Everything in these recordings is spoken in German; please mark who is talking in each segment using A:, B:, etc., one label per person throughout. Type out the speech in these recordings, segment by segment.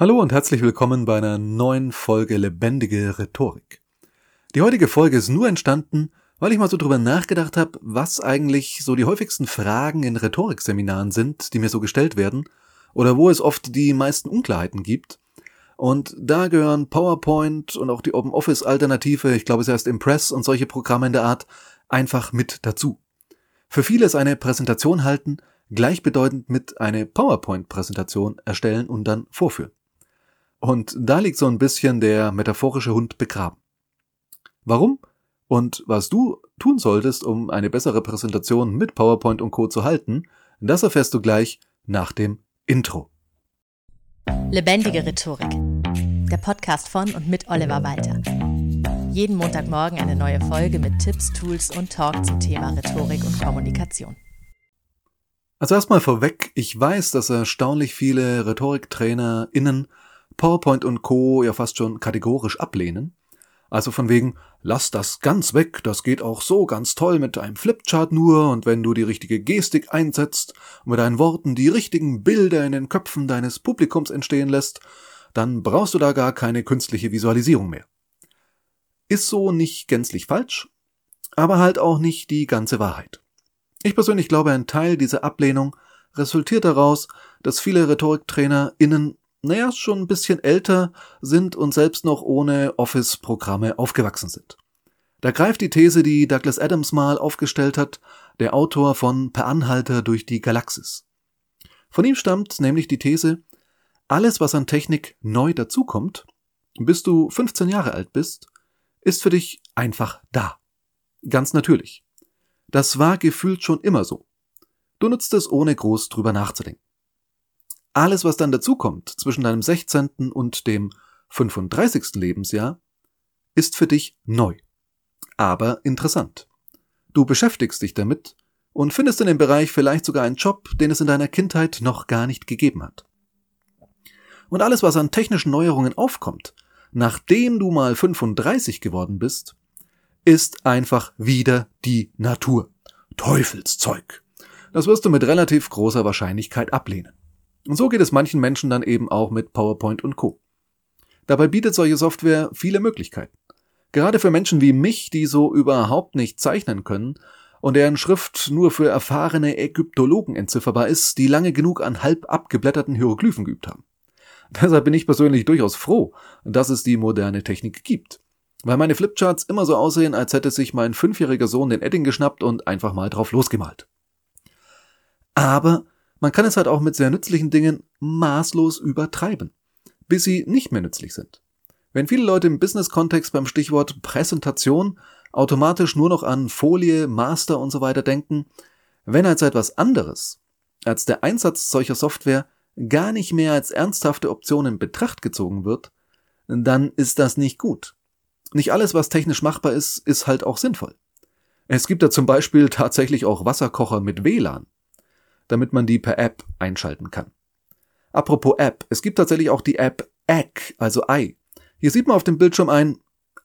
A: Hallo und herzlich willkommen bei einer neuen Folge Lebendige Rhetorik. Die heutige Folge ist nur entstanden, weil ich mal so drüber nachgedacht habe, was eigentlich so die häufigsten Fragen in Rhetorikseminaren sind, die mir so gestellt werden, oder wo es oft die meisten Unklarheiten gibt. Und da gehören PowerPoint und auch die OpenOffice-Alternative, ich glaube es heißt Impress und solche Programme in der Art, einfach mit dazu. Für viele ist eine Präsentation halten gleichbedeutend mit eine PowerPoint-Präsentation erstellen und dann vorführen. Und da liegt so ein bisschen der metaphorische Hund begraben. Warum? Und was du tun solltest, um eine bessere Präsentation mit PowerPoint und Co. zu halten, das erfährst du gleich nach dem Intro.
B: Lebendige Rhetorik. Der Podcast von und mit Oliver Walter. Jeden Montagmorgen eine neue Folge mit Tipps, Tools und Talk zum Thema Rhetorik und Kommunikation.
A: Also erstmal vorweg, ich weiß, dass erstaunlich viele RhetoriktrainerInnen PowerPoint und Co. ja fast schon kategorisch ablehnen. Also von wegen, lass das ganz weg, das geht auch so ganz toll mit einem Flipchart nur und wenn du die richtige Gestik einsetzt und mit deinen Worten die richtigen Bilder in den Köpfen deines Publikums entstehen lässt, dann brauchst du da gar keine künstliche Visualisierung mehr. Ist so nicht gänzlich falsch, aber halt auch nicht die ganze Wahrheit. Ich persönlich glaube, ein Teil dieser Ablehnung resultiert daraus, dass viele RhetoriktrainerInnen naja, schon ein bisschen älter sind und selbst noch ohne Office-Programme aufgewachsen sind. Da greift die These, die Douglas Adams mal aufgestellt hat, der Autor von Per Anhalter durch die Galaxis. Von ihm stammt nämlich die These, alles, was an Technik neu dazukommt, bis du 15 Jahre alt bist, ist für dich einfach da. Ganz natürlich. Das war gefühlt schon immer so. Du nutzt es ohne groß drüber nachzudenken. Alles, was dann dazukommt zwischen deinem 16. und dem 35. Lebensjahr, ist für dich neu. Aber interessant. Du beschäftigst dich damit und findest in dem Bereich vielleicht sogar einen Job, den es in deiner Kindheit noch gar nicht gegeben hat. Und alles, was an technischen Neuerungen aufkommt, nachdem du mal 35 geworden bist, ist einfach wieder die Natur. Teufelszeug. Das wirst du mit relativ großer Wahrscheinlichkeit ablehnen. Und so geht es manchen Menschen dann eben auch mit PowerPoint und Co. Dabei bietet solche Software viele Möglichkeiten. Gerade für Menschen wie mich, die so überhaupt nicht zeichnen können und deren Schrift nur für erfahrene Ägyptologen entzifferbar ist, die lange genug an halb abgeblätterten Hieroglyphen geübt haben. Deshalb bin ich persönlich durchaus froh, dass es die moderne Technik gibt. Weil meine Flipcharts immer so aussehen, als hätte sich mein fünfjähriger Sohn den Edding geschnappt und einfach mal drauf losgemalt. Aber man kann es halt auch mit sehr nützlichen Dingen maßlos übertreiben, bis sie nicht mehr nützlich sind. Wenn viele Leute im Business-Kontext beim Stichwort Präsentation automatisch nur noch an Folie, Master und so weiter denken, wenn als etwas anderes als der Einsatz solcher Software gar nicht mehr als ernsthafte Option in Betracht gezogen wird, dann ist das nicht gut. Nicht alles, was technisch machbar ist, ist halt auch sinnvoll. Es gibt da zum Beispiel tatsächlich auch Wasserkocher mit WLAN damit man die per App einschalten kann. Apropos App, es gibt tatsächlich auch die App Egg, also Ei. Hier sieht man auf dem Bildschirm ein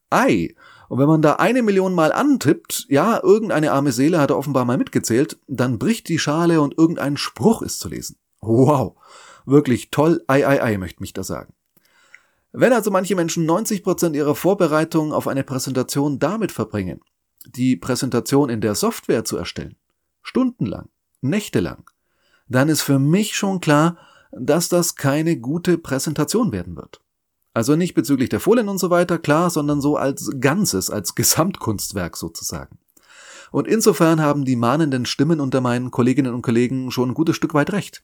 A: Ei. Und wenn man da eine Million Mal antippt, ja, irgendeine arme Seele hat offenbar mal mitgezählt, dann bricht die Schale und irgendein Spruch ist zu lesen. Wow. Wirklich toll, ei, ei, ei, möchte mich da sagen. Wenn also manche Menschen 90 Prozent ihrer Vorbereitung auf eine Präsentation damit verbringen, die Präsentation in der Software zu erstellen, stundenlang, nächtelang, dann ist für mich schon klar, dass das keine gute Präsentation werden wird. Also nicht bezüglich der Folien und so weiter, klar, sondern so als Ganzes, als Gesamtkunstwerk sozusagen. Und insofern haben die mahnenden Stimmen unter meinen Kolleginnen und Kollegen schon ein gutes Stück weit recht.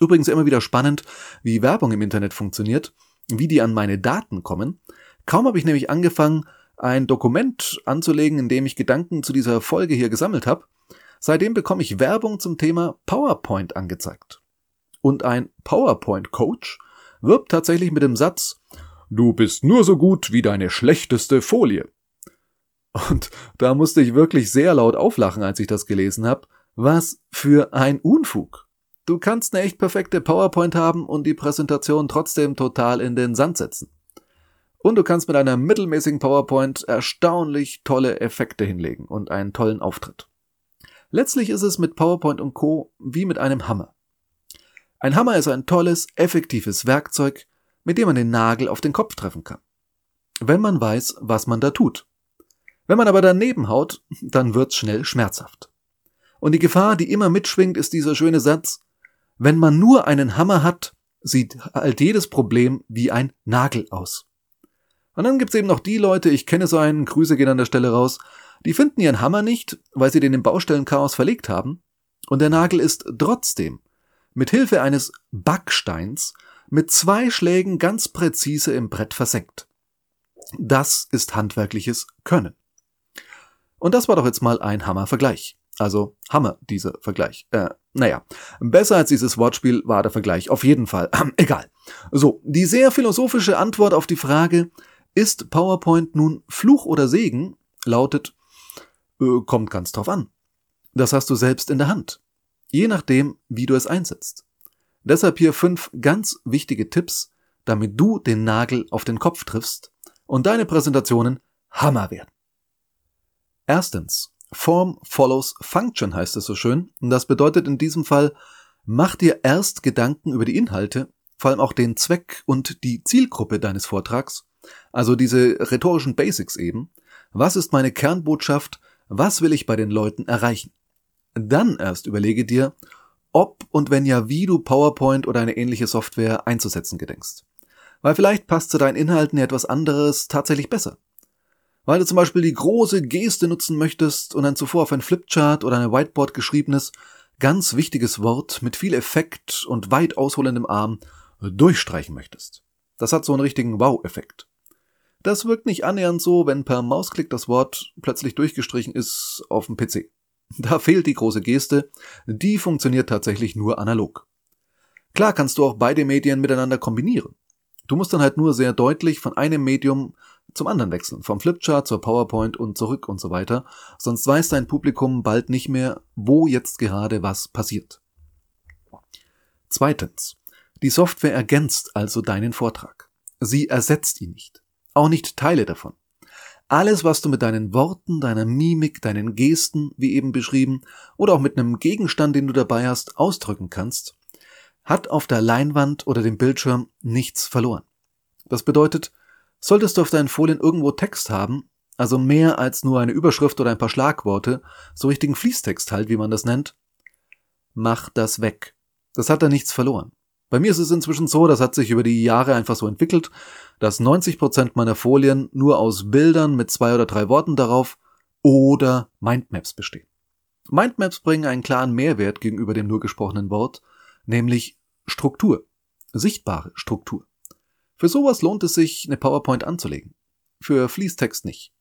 A: Übrigens immer wieder spannend, wie Werbung im Internet funktioniert, wie die an meine Daten kommen. Kaum habe ich nämlich angefangen, ein Dokument anzulegen, in dem ich Gedanken zu dieser Folge hier gesammelt habe, Seitdem bekomme ich Werbung zum Thema PowerPoint angezeigt. Und ein PowerPoint-Coach wirbt tatsächlich mit dem Satz, du bist nur so gut wie deine schlechteste Folie. Und da musste ich wirklich sehr laut auflachen, als ich das gelesen habe. Was für ein Unfug. Du kannst eine echt perfekte PowerPoint haben und die Präsentation trotzdem total in den Sand setzen. Und du kannst mit einer mittelmäßigen PowerPoint erstaunlich tolle Effekte hinlegen und einen tollen Auftritt. Letztlich ist es mit PowerPoint und Co. wie mit einem Hammer. Ein Hammer ist ein tolles, effektives Werkzeug, mit dem man den Nagel auf den Kopf treffen kann. Wenn man weiß, was man da tut. Wenn man aber daneben haut, dann wird's schnell schmerzhaft. Und die Gefahr, die immer mitschwingt, ist dieser schöne Satz, wenn man nur einen Hammer hat, sieht halt jedes Problem wie ein Nagel aus. Und dann gibt's eben noch die Leute, ich kenne so einen, Grüße gehen an der Stelle raus, die finden ihren Hammer nicht, weil sie den im Baustellenchaos verlegt haben, und der Nagel ist trotzdem mit Hilfe eines Backsteins mit zwei Schlägen ganz präzise im Brett versenkt. Das ist handwerkliches Können. Und das war doch jetzt mal ein Hammer-Vergleich. Also Hammer, dieser Vergleich. Äh, naja, besser als dieses Wortspiel war der Vergleich, auf jeden Fall. Egal. So, die sehr philosophische Antwort auf die Frage, ist PowerPoint nun Fluch oder Segen, lautet, kommt ganz drauf an. Das hast du selbst in der Hand. Je nachdem, wie du es einsetzt. Deshalb hier fünf ganz wichtige Tipps, damit du den Nagel auf den Kopf triffst und deine Präsentationen Hammer werden. Erstens. Form follows Function heißt es so schön. Und das bedeutet in diesem Fall, mach dir erst Gedanken über die Inhalte, vor allem auch den Zweck und die Zielgruppe deines Vortrags, also diese rhetorischen Basics eben. Was ist meine Kernbotschaft? Was will ich bei den Leuten erreichen? Dann erst überlege dir, ob und wenn ja, wie du PowerPoint oder eine ähnliche Software einzusetzen gedenkst. Weil vielleicht passt zu deinen Inhalten ja etwas anderes tatsächlich besser. Weil du zum Beispiel die große Geste nutzen möchtest und ein zuvor auf ein Flipchart oder ein Whiteboard geschriebenes, ganz wichtiges Wort mit viel Effekt und weit ausholendem Arm durchstreichen möchtest. Das hat so einen richtigen Wow-Effekt. Das wirkt nicht annähernd so, wenn per Mausklick das Wort plötzlich durchgestrichen ist auf dem PC. Da fehlt die große Geste, die funktioniert tatsächlich nur analog. Klar kannst du auch beide Medien miteinander kombinieren. Du musst dann halt nur sehr deutlich von einem Medium zum anderen wechseln, vom Flipchart zur PowerPoint und zurück und so weiter, sonst weiß dein Publikum bald nicht mehr, wo jetzt gerade was passiert. Zweitens. Die Software ergänzt also deinen Vortrag. Sie ersetzt ihn nicht. Auch nicht Teile davon. Alles, was du mit deinen Worten, deiner Mimik, deinen Gesten, wie eben beschrieben, oder auch mit einem Gegenstand, den du dabei hast, ausdrücken kannst, hat auf der Leinwand oder dem Bildschirm nichts verloren. Das bedeutet, solltest du auf deinen Folien irgendwo Text haben, also mehr als nur eine Überschrift oder ein paar Schlagworte, so richtigen Fließtext halt, wie man das nennt, mach das weg. Das hat da nichts verloren. Bei mir ist es inzwischen so, das hat sich über die Jahre einfach so entwickelt, dass 90 Prozent meiner Folien nur aus Bildern mit zwei oder drei Worten darauf oder Mindmaps bestehen. Mindmaps bringen einen klaren Mehrwert gegenüber dem nur gesprochenen Wort, nämlich Struktur, sichtbare Struktur. Für sowas lohnt es sich, eine PowerPoint anzulegen. Für Fließtext nicht.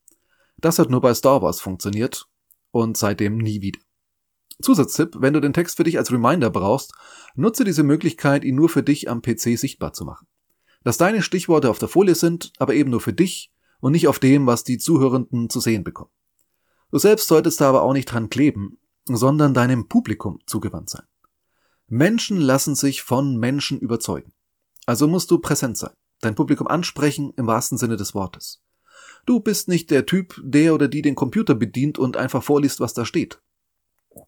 A: Das hat nur bei Star Wars funktioniert und seitdem nie wieder. Zusatztipp, wenn du den Text für dich als Reminder brauchst, nutze diese Möglichkeit, ihn nur für dich am PC sichtbar zu machen. Dass deine Stichworte auf der Folie sind, aber eben nur für dich und nicht auf dem, was die Zuhörenden zu sehen bekommen. Du selbst solltest da aber auch nicht dran kleben, sondern deinem Publikum zugewandt sein. Menschen lassen sich von Menschen überzeugen. Also musst du präsent sein, dein Publikum ansprechen im wahrsten Sinne des Wortes. Du bist nicht der Typ, der oder die den Computer bedient und einfach vorliest, was da steht.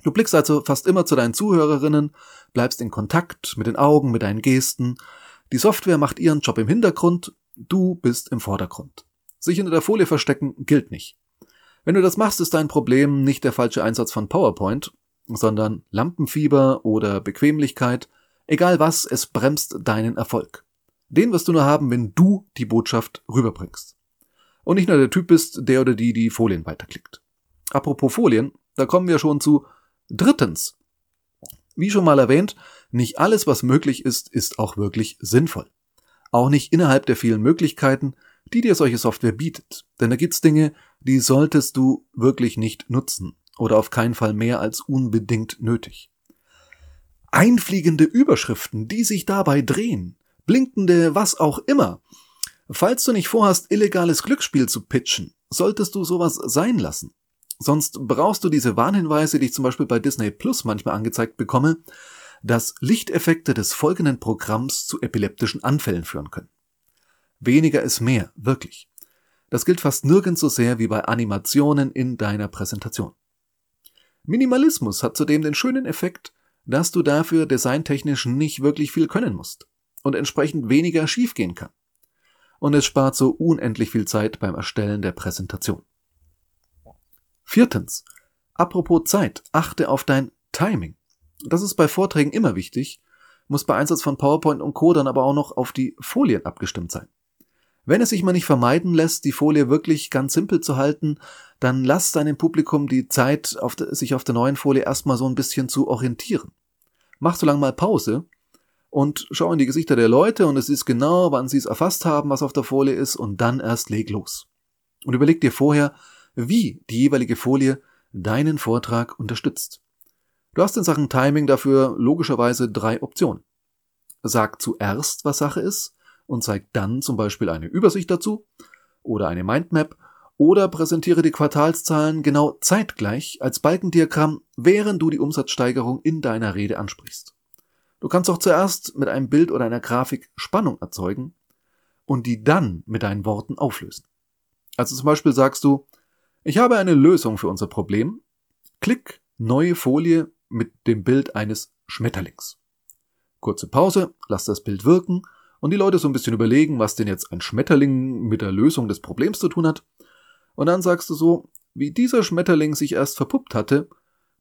A: Du blickst also fast immer zu deinen Zuhörerinnen, bleibst in Kontakt mit den Augen, mit deinen Gesten. Die Software macht ihren Job im Hintergrund, du bist im Vordergrund. Sich hinter der Folie verstecken gilt nicht. Wenn du das machst, ist dein Problem nicht der falsche Einsatz von PowerPoint, sondern Lampenfieber oder Bequemlichkeit, egal was, es bremst deinen Erfolg. Den wirst du nur haben, wenn du die Botschaft rüberbringst. Und nicht nur der Typ bist, der oder die die Folien weiterklickt. Apropos Folien, da kommen wir schon zu Drittens. Wie schon mal erwähnt, nicht alles, was möglich ist, ist auch wirklich sinnvoll. Auch nicht innerhalb der vielen Möglichkeiten, die dir solche Software bietet. Denn da gibt's Dinge, die solltest du wirklich nicht nutzen oder auf keinen Fall mehr als unbedingt nötig. Einfliegende Überschriften, die sich dabei drehen, blinkende was auch immer. Falls du nicht vorhast, illegales Glücksspiel zu pitchen, solltest du sowas sein lassen. Sonst brauchst du diese Warnhinweise, die ich zum Beispiel bei Disney Plus manchmal angezeigt bekomme, dass Lichteffekte des folgenden Programms zu epileptischen Anfällen führen können. Weniger ist mehr, wirklich. Das gilt fast nirgends so sehr wie bei Animationen in deiner Präsentation. Minimalismus hat zudem den schönen Effekt, dass du dafür designtechnisch nicht wirklich viel können musst und entsprechend weniger schiefgehen kann. Und es spart so unendlich viel Zeit beim Erstellen der Präsentation. Viertens. Apropos Zeit, achte auf dein Timing. Das ist bei Vorträgen immer wichtig, muss bei Einsatz von PowerPoint und Co. dann aber auch noch auf die Folien abgestimmt sein. Wenn es sich mal nicht vermeiden lässt, die Folie wirklich ganz simpel zu halten, dann lass deinem Publikum die Zeit, auf de, sich auf der neuen Folie erstmal so ein bisschen zu orientieren. Mach so lange mal Pause und schau in die Gesichter der Leute und es ist genau, wann sie es erfasst haben, was auf der Folie ist und dann erst leg los. Und überleg dir vorher, wie die jeweilige Folie deinen Vortrag unterstützt. Du hast in Sachen Timing dafür logischerweise drei Optionen. Sag zuerst, was Sache ist und zeig dann zum Beispiel eine Übersicht dazu oder eine Mindmap oder präsentiere die Quartalszahlen genau zeitgleich als Balkendiagramm, während du die Umsatzsteigerung in deiner Rede ansprichst. Du kannst auch zuerst mit einem Bild oder einer Grafik Spannung erzeugen und die dann mit deinen Worten auflösen. Also zum Beispiel sagst du, ich habe eine Lösung für unser Problem. Klick, neue Folie mit dem Bild eines Schmetterlings. Kurze Pause, lass das Bild wirken und die Leute so ein bisschen überlegen, was denn jetzt ein Schmetterling mit der Lösung des Problems zu tun hat. Und dann sagst du so, wie dieser Schmetterling sich erst verpuppt hatte,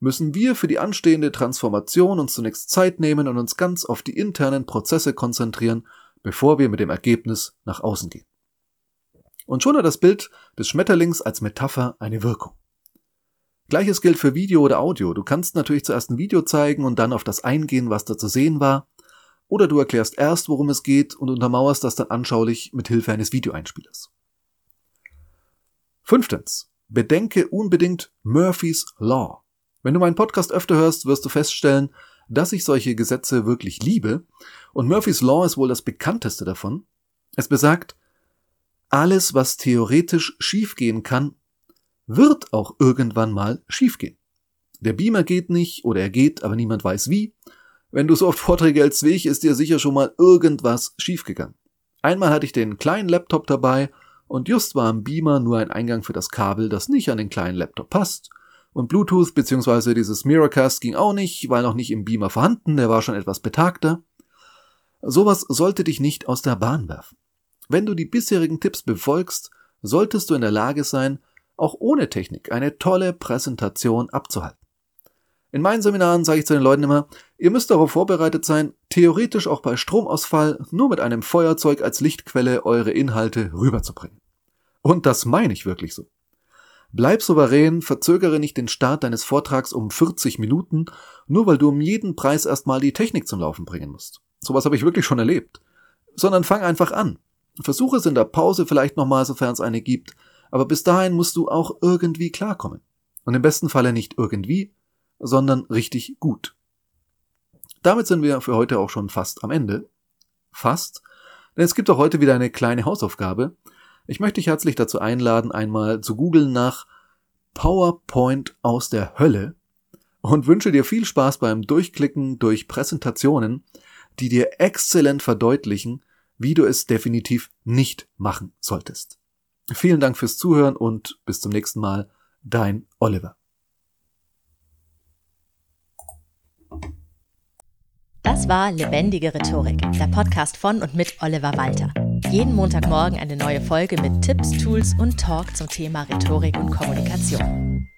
A: müssen wir für die anstehende Transformation uns zunächst Zeit nehmen und uns ganz auf die internen Prozesse konzentrieren, bevor wir mit dem Ergebnis nach außen gehen. Und schon hat das Bild des Schmetterlings als Metapher eine Wirkung. Gleiches gilt für Video oder Audio. Du kannst natürlich zuerst ein Video zeigen und dann auf das eingehen, was da zu sehen war. Oder du erklärst erst, worum es geht und untermauerst das dann anschaulich mit Hilfe eines Videoeinspielers. Fünftens. Bedenke unbedingt Murphy's Law. Wenn du meinen Podcast öfter hörst, wirst du feststellen, dass ich solche Gesetze wirklich liebe. Und Murphy's Law ist wohl das bekannteste davon. Es besagt, alles, was theoretisch schiefgehen kann, wird auch irgendwann mal schiefgehen. Der Beamer geht nicht oder er geht, aber niemand weiß wie. Wenn du so oft Vorträge hältst wie ich, ist dir sicher schon mal irgendwas schiefgegangen. Einmal hatte ich den kleinen Laptop dabei und just war am Beamer nur ein Eingang für das Kabel, das nicht an den kleinen Laptop passt. Und Bluetooth bzw. dieses Miracast ging auch nicht, weil noch nicht im Beamer vorhanden, der war schon etwas betagter. Sowas sollte dich nicht aus der Bahn werfen. Wenn du die bisherigen Tipps befolgst, solltest du in der Lage sein, auch ohne Technik eine tolle Präsentation abzuhalten. In meinen Seminaren sage ich zu den Leuten immer, ihr müsst darauf vorbereitet sein, theoretisch auch bei Stromausfall nur mit einem Feuerzeug als Lichtquelle eure Inhalte rüberzubringen. Und das meine ich wirklich so. Bleib souverän, verzögere nicht den Start deines Vortrags um 40 Minuten, nur weil du um jeden Preis erstmal die Technik zum Laufen bringen musst. Sowas habe ich wirklich schon erlebt. Sondern fang einfach an. Versuche es in der Pause vielleicht nochmal, sofern es eine gibt, aber bis dahin musst du auch irgendwie klarkommen. Und im besten Falle nicht irgendwie, sondern richtig gut. Damit sind wir für heute auch schon fast am Ende. Fast. Denn es gibt auch heute wieder eine kleine Hausaufgabe. Ich möchte dich herzlich dazu einladen, einmal zu googeln nach PowerPoint aus der Hölle und wünsche dir viel Spaß beim Durchklicken durch Präsentationen, die dir exzellent verdeutlichen, wie du es definitiv nicht machen solltest. Vielen Dank fürs Zuhören und bis zum nächsten Mal. Dein Oliver.
B: Das war Lebendige Rhetorik, der Podcast von und mit Oliver Walter. Jeden Montagmorgen eine neue Folge mit Tipps, Tools und Talk zum Thema Rhetorik und Kommunikation.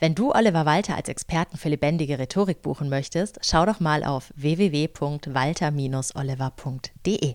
B: Wenn du Oliver Walter als Experten für lebendige Rhetorik buchen möchtest, schau doch mal auf www.walter-oliver.de.